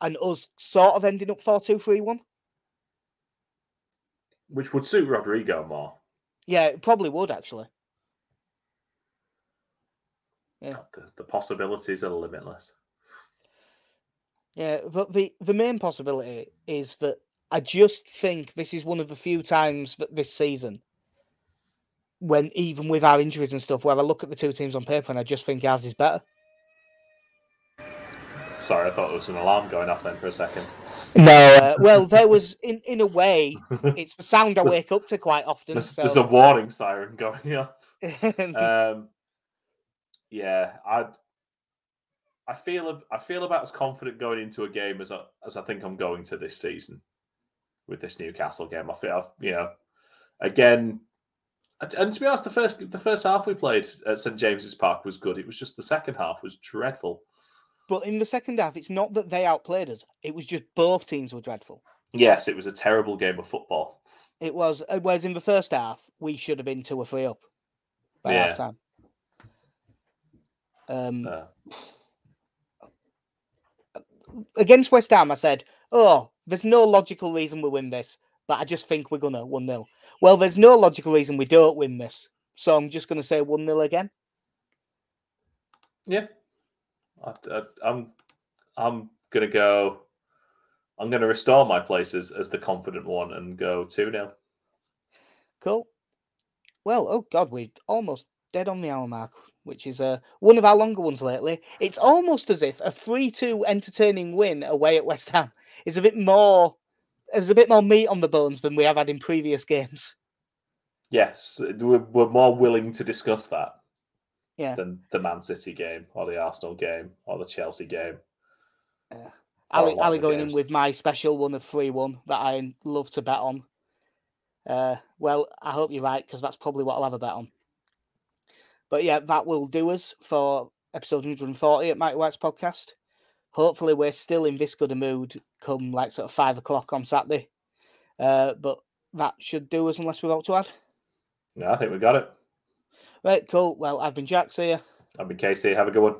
and us sort of ending up four two three one. which would suit Rodrigo more. Yeah, it probably would actually. Yeah. The, the possibilities are limitless. Yeah, but the the main possibility is that I just think this is one of the few times that this season when even with our injuries and stuff, where I look at the two teams on paper and I just think ours is better. Sorry, I thought it was an alarm going off then for a second. No, uh, well, there was in in a way, it's the sound I wake up to quite often. There's, So, there's a warning siren going off. Um, yeah, I I feel I feel about as confident going into a game as I as I think I'm going to this season with this Newcastle game. I feel I've, you know again, and and to be honest, the first the first half we played at St James's Park was good. It was just the second half was dreadful. But in the second half, it's not that they outplayed us; it was just both teams were dreadful. Yes, it was a terrible game of football. It was uh, whereas in the first half we should have been two or three up by Yeah. half time. Um, Uh, against West Ham, I said, "Oh, there's no logical reason we win this, but I just think we're gonna one 0 Well, there's no logical reason we don't win this, so I'm just gonna say one 0 again. yeah, I, I'm I'm gonna go. I'm going to restore my places as, the confident one and go 2 0. Cool. Well, oh god, we're almost dead on the hour mark, which is uh, one of our longer ones lately. It's almost as if a 3 2 entertaining win away at West Ham is a bit more. There's a bit more meat on the bones than we have had in previous games. Yes, we're, we're more willing to discuss that Yeah. than the Man City game or the Arsenal game or the Chelsea game. Yeah. Ali, Ali going in with my special one of 3 1 that I love to bet on. Uh, well, I hope you're right because that's probably what I'll have a bet on. But yeah, that will do us for episode 140 at Mike White's podcast. Hopefully, we're still in this good a mood come like sort of five o'clock on Saturday. Uh, but that should do us unless we've got to add. No, I think we got it. Right, cool. Well, I've been Jack. See ya. I've been Casey. Have a good one.